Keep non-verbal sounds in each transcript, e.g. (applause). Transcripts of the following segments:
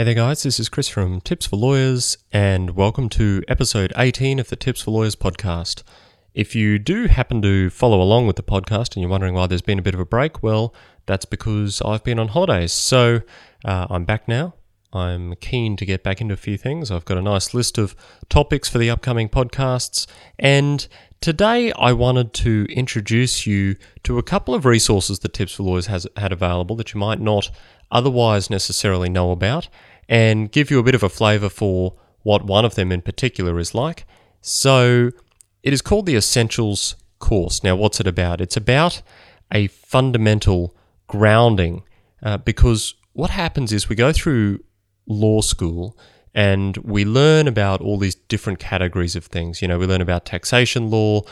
Hey there, guys. This is Chris from Tips for Lawyers, and welcome to episode 18 of the Tips for Lawyers podcast. If you do happen to follow along with the podcast and you're wondering why there's been a bit of a break, well, that's because I've been on holidays. So uh, I'm back now. I'm keen to get back into a few things. I've got a nice list of topics for the upcoming podcasts, and today I wanted to introduce you to a couple of resources that Tips for Lawyers has had available that you might not otherwise necessarily know about and give you a bit of a flavor for what one of them in particular is like. So, it is called the Essentials course. Now, what's it about? It's about a fundamental grounding uh, because what happens is we go through law school and we learn about all these different categories of things. You know, we learn about taxation law,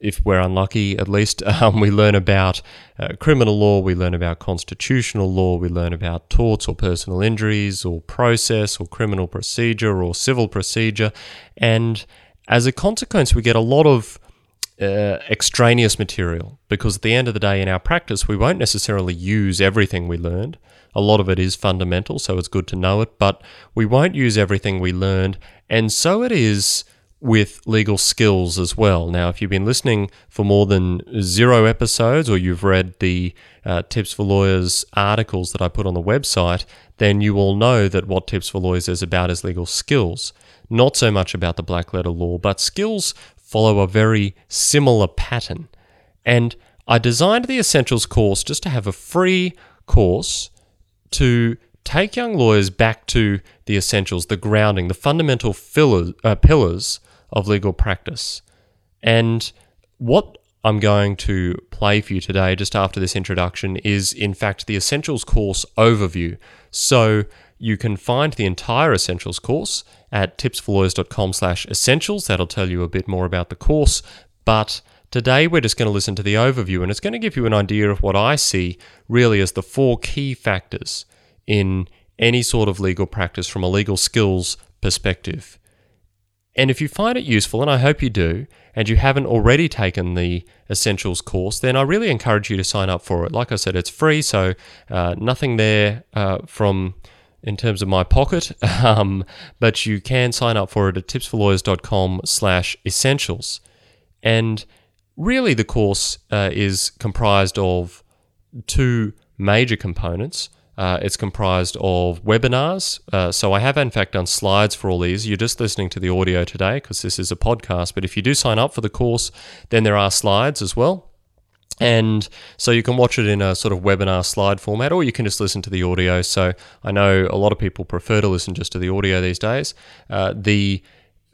if we're unlucky, at least, (laughs) um, we learn about uh, criminal law, we learn about constitutional law, we learn about torts or personal injuries or process or criminal procedure or civil procedure. And as a consequence, we get a lot of uh, extraneous material because at the end of the day, in our practice, we won't necessarily use everything we learned. A lot of it is fundamental, so it's good to know it, but we won't use everything we learned. And so it is with legal skills as well. Now, if you've been listening for more than zero episodes or you've read the uh, Tips for Lawyers articles that I put on the website, then you will know that what Tips for Lawyers is about is legal skills. Not so much about the black letter law, but skills follow a very similar pattern. And I designed the Essentials course just to have a free course to take young lawyers back to the essentials, the grounding, the fundamental fillers, uh, pillars of legal practice. And what I'm going to play for you today, just after this introduction, is in fact the Essentials course overview. So you can find the entire Essentials course at tipsforlawyers.com slash essentials. That'll tell you a bit more about the course. But today we're just going to listen to the overview and it's going to give you an idea of what I see really as the four key factors in any sort of legal practice from a legal skills perspective. And if you find it useful, and I hope you do, and you haven't already taken the Essentials course, then I really encourage you to sign up for it. Like I said, it's free, so uh, nothing there uh, from in terms of my pocket, (laughs) um, but you can sign up for it at tipsforlawyers.com slash essentials. And really the course uh, is comprised of two major components. Uh, it's comprised of webinars. Uh, so I have, in fact, done slides for all these. You're just listening to the audio today because this is a podcast. But if you do sign up for the course, then there are slides as well. And so you can watch it in a sort of webinar slide format, or you can just listen to the audio. So I know a lot of people prefer to listen just to the audio these days. Uh, the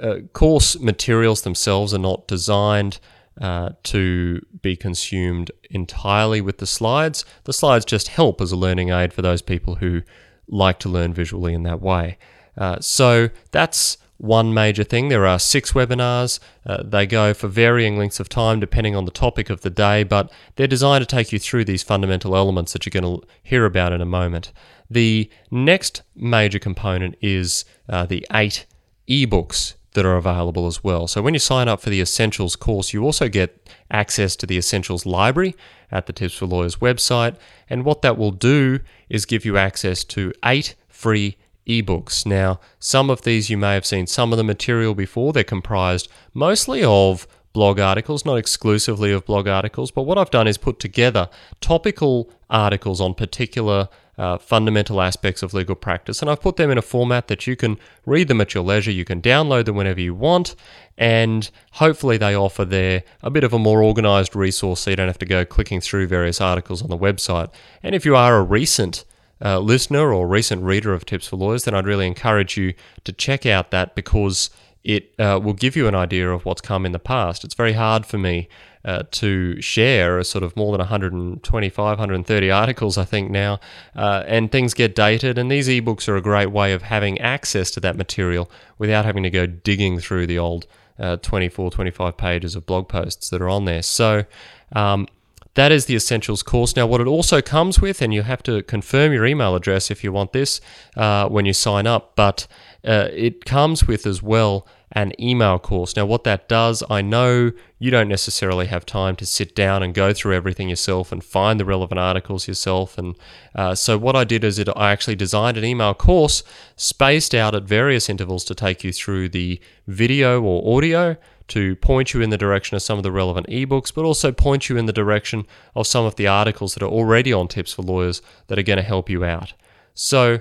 uh, course materials themselves are not designed uh, to be consumed entirely with the slides. The slides just help as a learning aid for those people who like to learn visually in that way. Uh, so that's one major thing. There are six webinars. Uh, they go for varying lengths of time depending on the topic of the day, but they're designed to take you through these fundamental elements that you're going to hear about in a moment. The next major component is uh, the eight ebooks that are available as well. So when you sign up for the Essentials course, you also get access to the Essentials library at the Tips for Lawyers website. And what that will do is give you access to eight free ebooks. Now, some of these you may have seen some of the material before. They're comprised mostly of blog articles, not exclusively of blog articles, but what I've done is put together topical articles on particular uh, fundamental aspects of legal practice. And I've put them in a format that you can read them at your leisure, you can download them whenever you want, and hopefully they offer there a bit of a more organized resource so you don't have to go clicking through various articles on the website. And if you are a recent uh, listener or recent reader of Tips for Lawyers, then I'd really encourage you to check out that because it uh, will give you an idea of what's come in the past. It's very hard for me uh, to share a sort of more than 125, 130 articles, I think now, uh, and things get dated. And these ebooks are a great way of having access to that material without having to go digging through the old uh, 24, 25 pages of blog posts that are on there. So, um, that is the Essentials course. Now, what it also comes with, and you have to confirm your email address if you want this uh, when you sign up, but uh, it comes with as well an email course. Now, what that does, I know you don't necessarily have time to sit down and go through everything yourself and find the relevant articles yourself. And uh, so, what I did is it, I actually designed an email course spaced out at various intervals to take you through the video or audio to point you in the direction of some of the relevant ebooks, but also point you in the direction of some of the articles that are already on Tips for Lawyers that are going to help you out. So,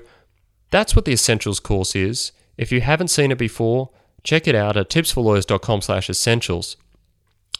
that's what the Essentials course is. If you haven't seen it before, check it out at tipsforlawyers.com slash essentials.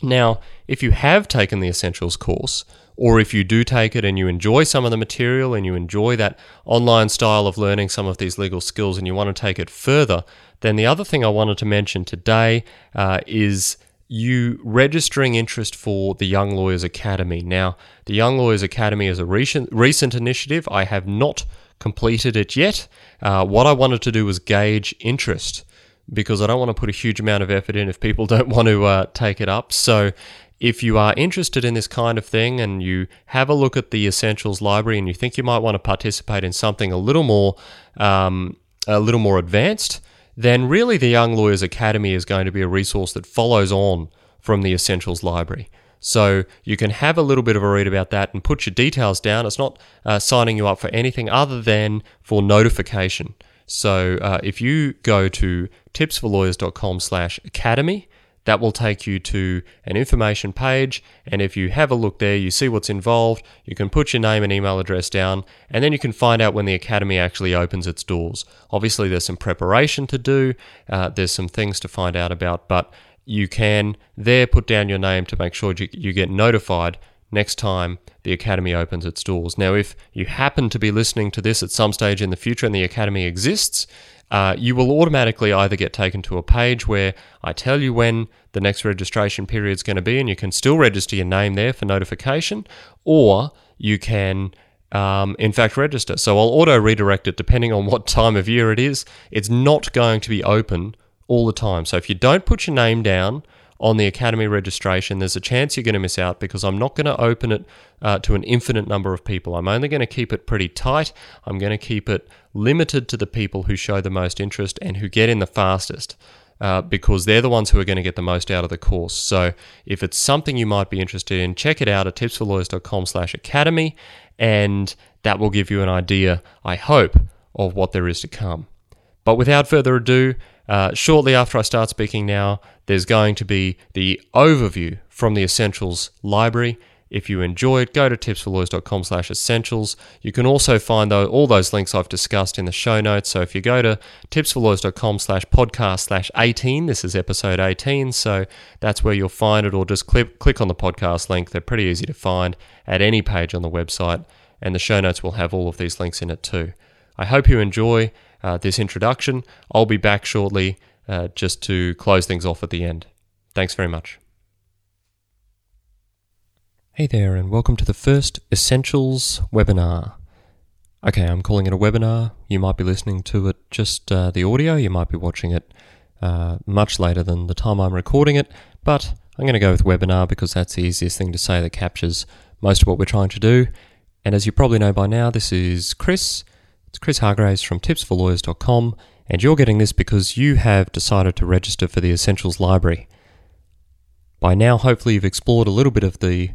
Now, if you have taken the Essentials course, or if you do take it and you enjoy some of the material and you enjoy that online style of learning some of these legal skills and you want to take it further, then the other thing I wanted to mention today uh, is you registering interest for the Young Lawyers Academy. Now, the Young Lawyers Academy is a recent, recent initiative. I have not completed it yet. Uh, what I wanted to do was gauge interest because I don't want to put a huge amount of effort in if people (laughs) don't want to uh, take it up. So, if you are interested in this kind of thing and you have a look at the Essentials Library and you think you might want to participate in something a little more, um, a little more advanced, then really the Young Lawyers Academy is going to be a resource that follows on from the Essentials Library. So you can have a little bit of a read about that and put your details down. It's not uh, signing you up for anything other than for notification. So uh, if you go to tipsforlawyers.com slash academy, that will take you to an information page. And if you have a look there, you see what's involved, you can put your name and email address down, and then you can find out when the Academy actually opens its doors. Obviously, there's some preparation to do, uh, there's some things to find out about, but you can there put down your name to make sure you, get notified next time the Academy opens its doors. Now, if you happen to be listening to this at some stage in the future and the Academy exists, uh, you will automatically either get taken to a page where I tell you when the next registration period is going to be, and you can still register your name there for notification, or you can. Um, in fact, register. So I'll auto redirect it depending on what time of year it is. It's not going to be open all the time. So if you don't put your name down on the Academy registration, there's a chance you're going to miss out because I'm not going to open it uh, to an infinite number of people. I'm only going to keep it pretty tight. I'm going to keep it limited to the people who show the most interest and who get in the fastest. Uh, because they're the ones who are going to get the most out of the course. So if it's something you might be interested in, check it out at tipsforlawyers.com slash academy, and that will give you an idea, I hope, of what there is to come. But without further ado, uh, shortly after I start speaking now, there's going to be the overview from the Essentials library. If you enjoy it, go to tipsforlawyers.com slash essentials. You can also find though, all those links I've discussed in the show notes. So if you go to tipsforlawyers.com slash podcast slash 18, this is episode 18, so that's where you'll find it, or just click, click on the podcast link. They're pretty easy to find at any page on the website, and the show notes will have all of these links in it too. I hope you enjoy uh, this introduction. I'll be back shortly uh, just to close things off at the end. Thanks very much. Hey there, and welcome to the first Essentials webinar. Okay, I'm calling it a webinar. You might be listening to it just uh, the audio, you might be watching it uh, much later than the time I'm recording it, but I'm going to go with webinar because that's the easiest thing to say that captures most of what we're trying to do. And as you probably know by now, this is Chris, it's Chris Hargraves from tipsforlawyers.com, and you're getting this because you have decided to register for the Essentials Library. By now, hopefully, you've explored a little bit of the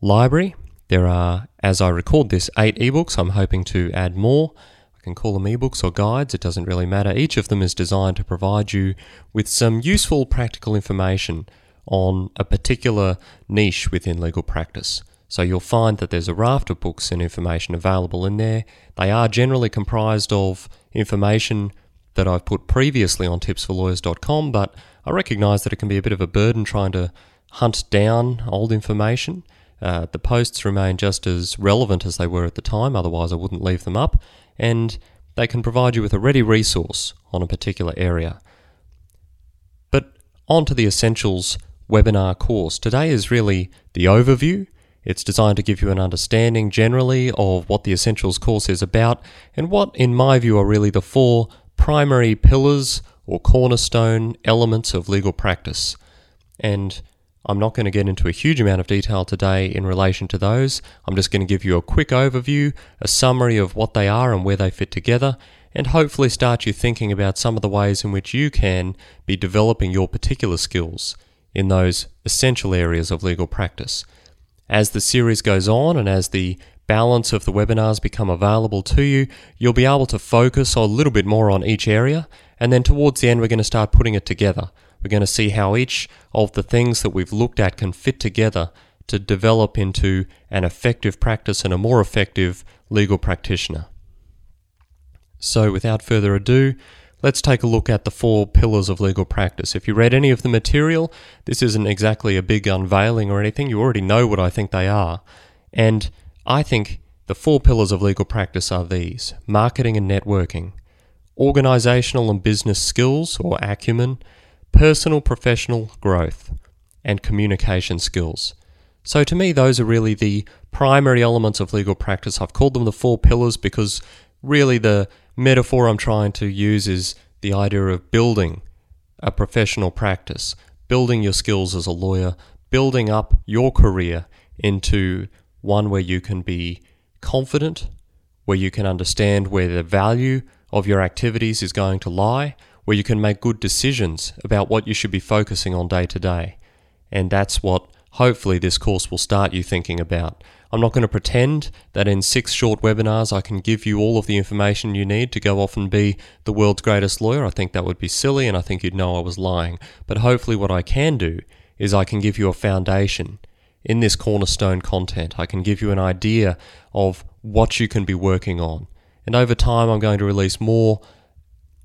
library. There are, as I record this, eight ebooks. I'm hoping to add more. I can call them ebooks or guides, it doesn't really matter. Each of them is designed to provide you with some useful practical information on a particular niche within legal practice. So you'll find that there's a raft of books and information available in there. They are generally comprised of information that I've put previously on tipsforlawyers.com, but I recognize that it can be a bit of a burden trying to hunt down old information. Uh, the posts remain just as relevant as they were at the time, otherwise, I wouldn't leave them up, and they can provide you with a ready resource on a particular area. But on to the Essentials webinar course. Today is really the overview it's designed to give you an understanding generally of what the Essentials course is about and what, in my view, are really the four primary pillars or cornerstone elements of legal practice. And I'm not going to get into a huge amount of detail today in relation to those. I'm just going to give you a quick overview, a summary of what they are and where they fit together, and hopefully start you thinking about some of the ways in which you can be developing your particular skills in those essential areas of legal practice. As the series goes on and as the balance of the webinars become available to you, you'll be able to focus a little bit more on each area. And then towards the end, we're going to start putting it together. We're going to see how each of the things that we've looked at can fit together to develop into an effective practice and a more effective legal practitioner. So, without further ado, let's take a look at the four pillars of legal practice. If you read any of the material, this isn't exactly a big unveiling or anything. You already know what I think they are. And I think the four pillars of legal practice are these marketing and networking, organizational and business skills or acumen, personal professional growth, and communication skills. So, to me, those are really the primary elements of legal practice. I've called them the four pillars because really the metaphor I'm trying to use is the idea of building a professional practice, building your skills as a lawyer, building up your career into one where you can be confident, where you can understand where the value of your activities is going to lie, where you can make good decisions about what you should be focusing on day to day. And that's what hopefully this course will start you thinking about. I'm not going to pretend that in six short webinars I can give you all of the information you need to go off and be the world's greatest lawyer. I think that would be silly and I think you'd know I was lying. But hopefully, what I can do is I can give you a foundation in this cornerstone content. I can give you an idea of what you can be working on. And over time, I'm going to release more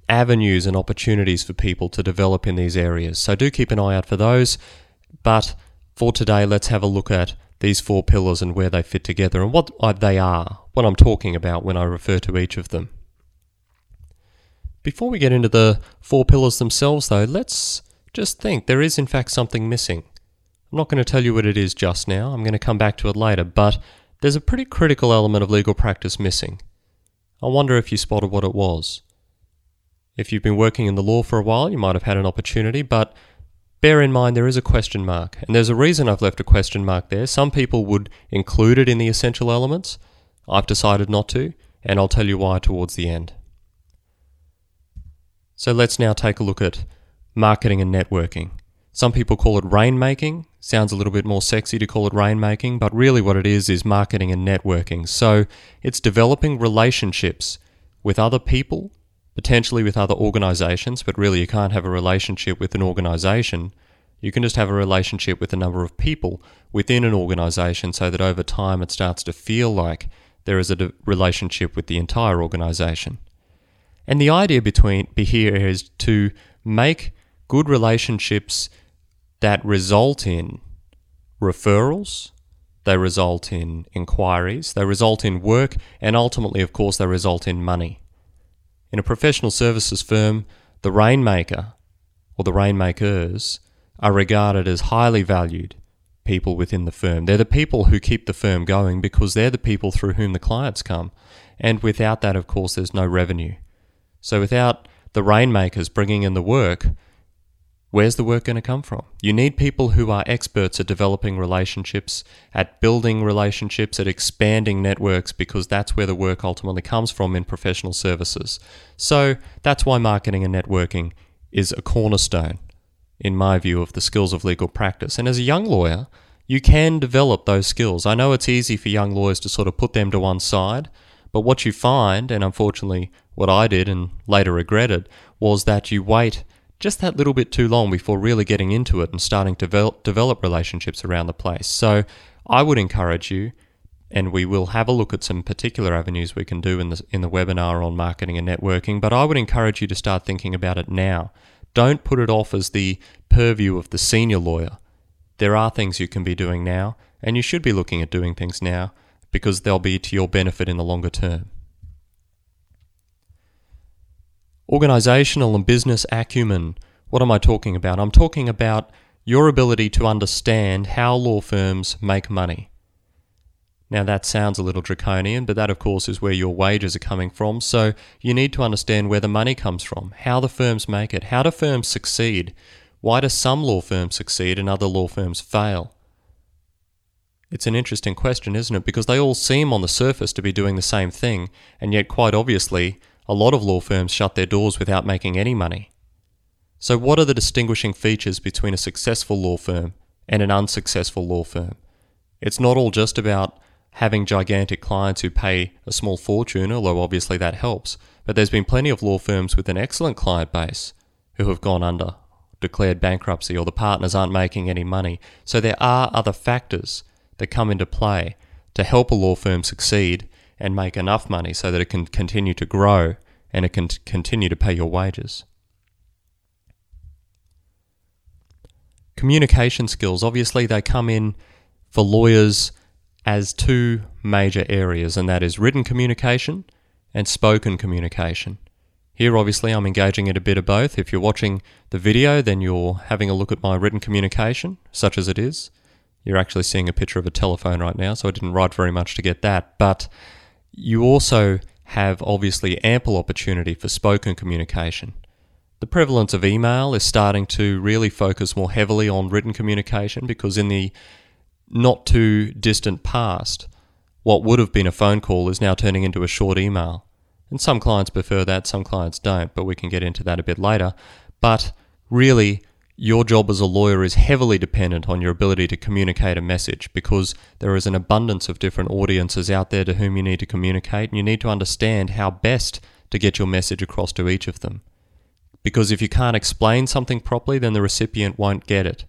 avenues and opportunities for people to develop in these areas. So do keep an eye out for those. But for today, let's have a look at these four pillars and where they fit together and what they are, what I'm talking about when I refer to each of them. Before we get into the four pillars themselves, though, let's just think there is, in fact, something missing. I'm not going to tell you what it is just now, I'm going to come back to it later, but there's a pretty critical element of legal practice missing. I wonder if you spotted what it was. If you've been working in the law for a while, you might have had an opportunity, but bear in mind there is a question mark, and there's a reason I've left a question mark there. Some people would include it in the essential elements. I've decided not to, and I'll tell you why towards the end. So let's now take a look at marketing and networking. Some people call it rainmaking. Sounds a little bit more sexy to call it rainmaking, but really what it is is marketing and networking. So it's developing relationships with other people potentially with other organizations, but really you can't have a relationship with an organization. You can just have a relationship with a number of people within an organization so that over time it starts to feel like there is a relationship with the entire organization. And the idea between be here is to make good relationships that result in referrals, they result in inquiries, they result in work, and ultimately, of course, they result in money. In a professional services firm, the rainmaker or the rainmakers are regarded as highly valued people within the firm. They're the people who keep the firm going because they're the people through whom the clients come. And without that, of course, there's no revenue. So without the rainmakers bringing in the work, Where's the work going to come from? You need people who are experts at developing relationships, at building relationships, at expanding networks, because that's where the work ultimately comes from in professional services. So that's why marketing and networking is a cornerstone, in my view, of the skills of legal practice. And as a young lawyer, you can develop those skills. I know it's easy for young lawyers to sort of put them to one side, but what you find, and unfortunately what I did and later regretted, was that you wait just that little bit too long before really getting into it and starting to develop, develop relationships around the place. So I would encourage you, and we will have a look at some particular avenues we can do in the, in the webinar on marketing and networking, but I would encourage you to start thinking about it now. Don't put it off as the purview of the senior lawyer. There are things you can be doing now, and you should be looking at doing things now because they'll be to your benefit in the longer term. Organizational and business acumen. What am I talking about? I'm talking about your ability to understand how law firms make money. Now, that sounds a little draconian, but that, of course, is where your wages are coming from. So, you need to understand where the money comes from, how the firms make it, how do firms succeed, why do some law firms succeed and other law firms fail? It's an interesting question, isn't it? Because they all seem on the surface to be doing the same thing, and yet, quite obviously, a lot of law firms shut their doors without making any money. So, what are the distinguishing features between a successful law firm and an unsuccessful law firm? It's not all just about having gigantic clients who pay a small fortune, although obviously that helps, but there's been plenty of law firms with an excellent client base who have gone under, declared bankruptcy, or the partners aren't making any money. So there are other factors that come into play to help a law firm succeed and make enough money so that it can continue to grow and it can continue to pay your wages. Communication skills, obviously, they come in for lawyers as two major areas, and that is written communication and spoken communication. Here, obviously, I'm engaging in a bit of both. If you're watching the video, then you're having a look at my written communication, such as it is. You're actually seeing a picture of a telephone right now, so I didn't write very much to get that. But you also have obviously ample opportunity for spoken communication. The prevalence of email is starting to really focus more heavily on written communication because in the not too distant past, what would have been a phone call is now turning into a short email. And some clients prefer that, some clients don't, but we can get into that a bit later. But really, your job as a lawyer is heavily dependent on your ability to communicate a message because there is an abundance of different audiences out there to whom you need to communicate, and you need to understand how best to get your message across to each of them. Because if you can't explain something properly, then the recipient won't get it.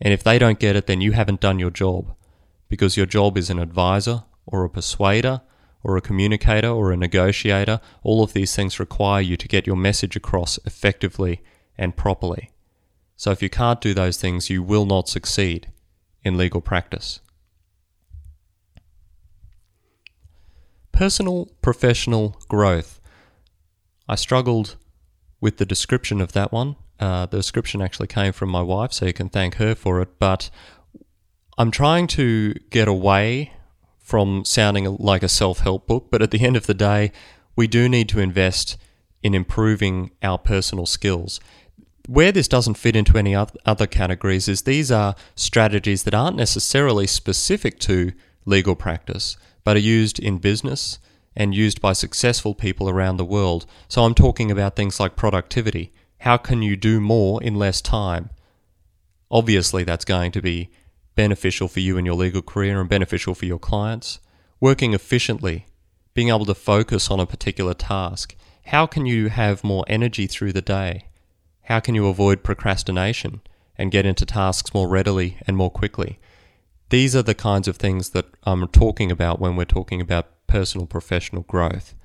And if they don't get it, then you haven't done your job. Because your job is an advisor or a persuader or a communicator or a negotiator. All of these things require you to get your message across effectively and properly. So if you can't do those things, you will not succeed in legal practice. Personal professional growth. I struggled with the description of that one. Uh, the description actually came from my wife, so you can thank her for it. But I'm trying to get away from sounding like a self help book, but at the end of the day, we do need to invest in improving our personal skills. Where this doesn't fit into any other categories is these are strategies that aren't necessarily specific to legal practice, but are used in business and used by successful people around the world. So I'm talking about things like productivity. How can you do more in less time? Obviously, that's going to be beneficial for you in your legal career and beneficial for your clients. Working efficiently, being able to focus on a particular task. How can you have more energy through the day? How can you avoid procrastination and get into tasks more readily and more quickly? These are the kinds of things that I'm talking about when we're talking about personal professional growth.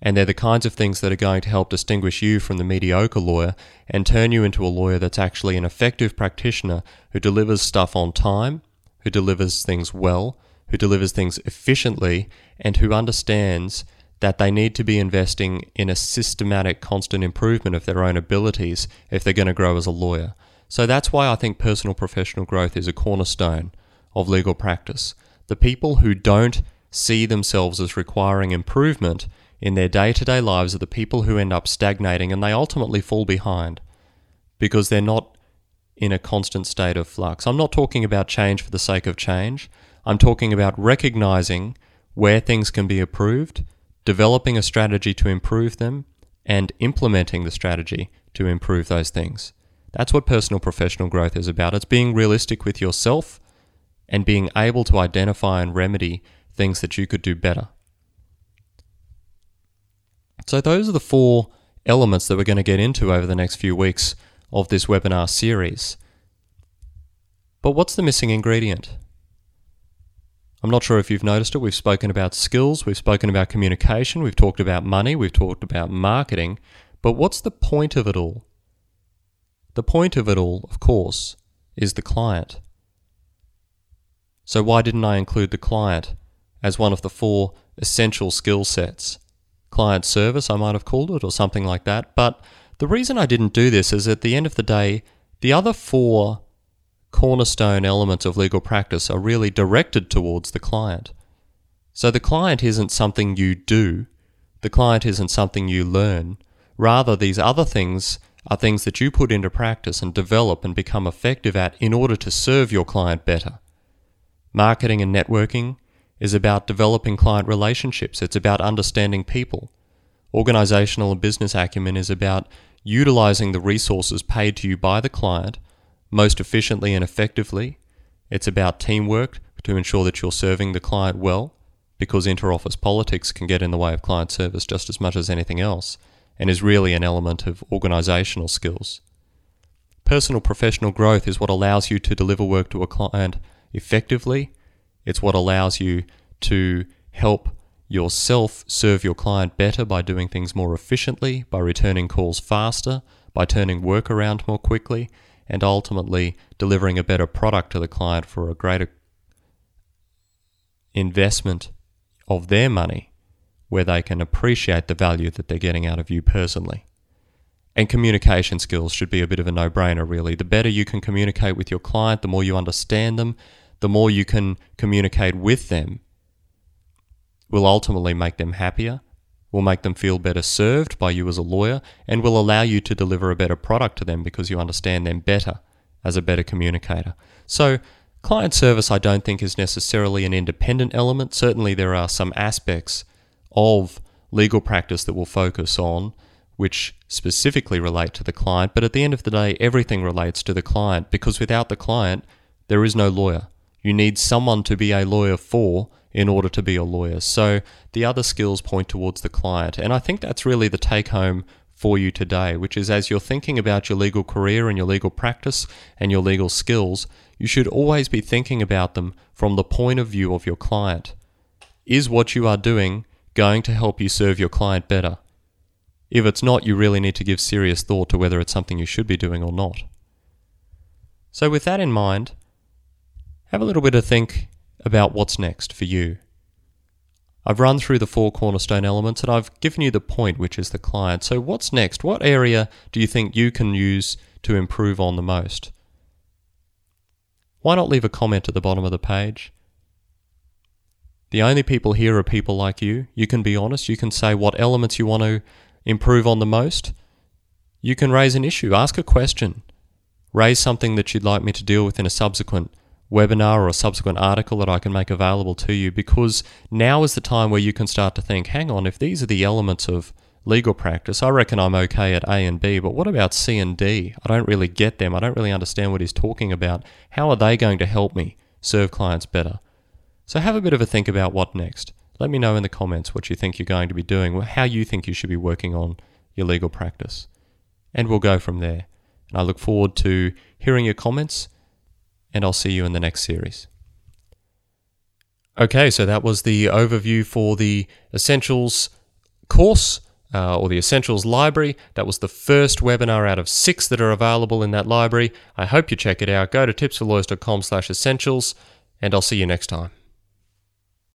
And they're the kinds of things that are going to help distinguish you from the mediocre lawyer and turn you into a lawyer that's actually an effective practitioner who delivers stuff on time, who delivers things well, who delivers things efficiently, and who understands that they need to be investing in a systematic, constant improvement of their own abilities if they're going to grow as a lawyer. So that's why I think personal professional growth is a cornerstone of legal practice. The people who don't see themselves as requiring improvement in their day to day lives are the people who end up stagnating and they ultimately fall behind because they're not in a constant state of flux. I'm not talking about change for the sake of change. I'm talking about recognizing where things can be improved, developing a strategy to improve them, and implementing the strategy to improve those things. That's what personal professional growth is about. It's being realistic with yourself and being able to identify and remedy things that you could do better. So, those are the four elements that we're going to get into over the next few weeks of this webinar series. But what's the missing ingredient? I'm not sure if you've noticed it. We've spoken about skills, we've spoken about communication, we've talked about money, we've talked about marketing. But what's the point of it all? The point of it all, of course, is the client. So, why didn't I include the client as one of the four essential skill sets? Client service, I might have called it, or something like that. But the reason I didn't do this is at the end of the day, the other four cornerstone elements of legal practice are really directed towards the client. So the client isn't something you do, the client isn't something you learn. Rather, these other things are things that you put into practice and develop and become effective at in order to serve your client better. Marketing and networking is about developing client relationships, it's about understanding people. Organizational and business acumen is about utilizing the resources paid to you by the client most efficiently and effectively. It's about teamwork to ensure that you're serving the client well, because interoffice politics can get in the way of client service just as much as anything else, and is really an element of organizational skills. Personal professional growth is what allows you to deliver work to a client effectively. It's what allows you to help yourself serve your client better by doing things more efficiently, by returning calls faster, by turning work around more quickly, and ultimately delivering a better product to the client for a greater investment of their money where they can appreciate the value that they're getting out of you personally. And communication skills should be a bit of a no brainer, really. The better you can communicate with your client, the more you understand them, the more you can communicate with them will ultimately make them happier, will make them feel better served by you as a lawyer, and will allow you to deliver a better product to them because you understand them better as a better communicator. So, client service, I don't think, is necessarily an independent element. Certainly, there are some aspects of legal practice that will focus on which specifically relate to the client, but at the end of the day, everything relates to the client because without the client, there is no lawyer. You need someone to be a lawyer for in order to be a lawyer. So the other skills point towards the client. And I think that's really the take home for you today, which is as you're thinking about your legal career and your legal practice and your legal skills, you should always be thinking about them from the point of view of your client. Is what you are doing going to help you serve your client better? If it's not, you really need to give serious thought to whether it's something you should be doing or not. So, with that in mind, have a little bit of think about what's next for you. I've run through the four cornerstone elements and I've given you the point, which is the client. So, what's next? What area do you think you can use to improve on the most? Why not leave a comment at the bottom of the page? The only people here are people like you. You can be honest. You can say what elements you want to improve on the most. You can raise an issue, ask a question, raise something that you'd like me to deal with in a subsequent webinar or a subsequent article that I can make available to you because now is the time where you can start to think hang on, if these are the elements of legal practice, I reckon I'm okay at A and B, but what about C and D? I don't really get them. I don't really understand what he's talking about. How are they going to help me serve clients better? So have a bit of a think about what next. Let me know in the comments what you think you're going to be doing, how you think you should be working on your legal practice. And we'll go from there. And I look forward to hearing your comments and I'll see you in the next series. Okay, so that was the overview for the Essentials course. Uh, or the Essentials Library. That was the first webinar out of six that are available in that library. I hope you check it out. Go to tipsforlawyers.com slash essentials, and I'll see you next time.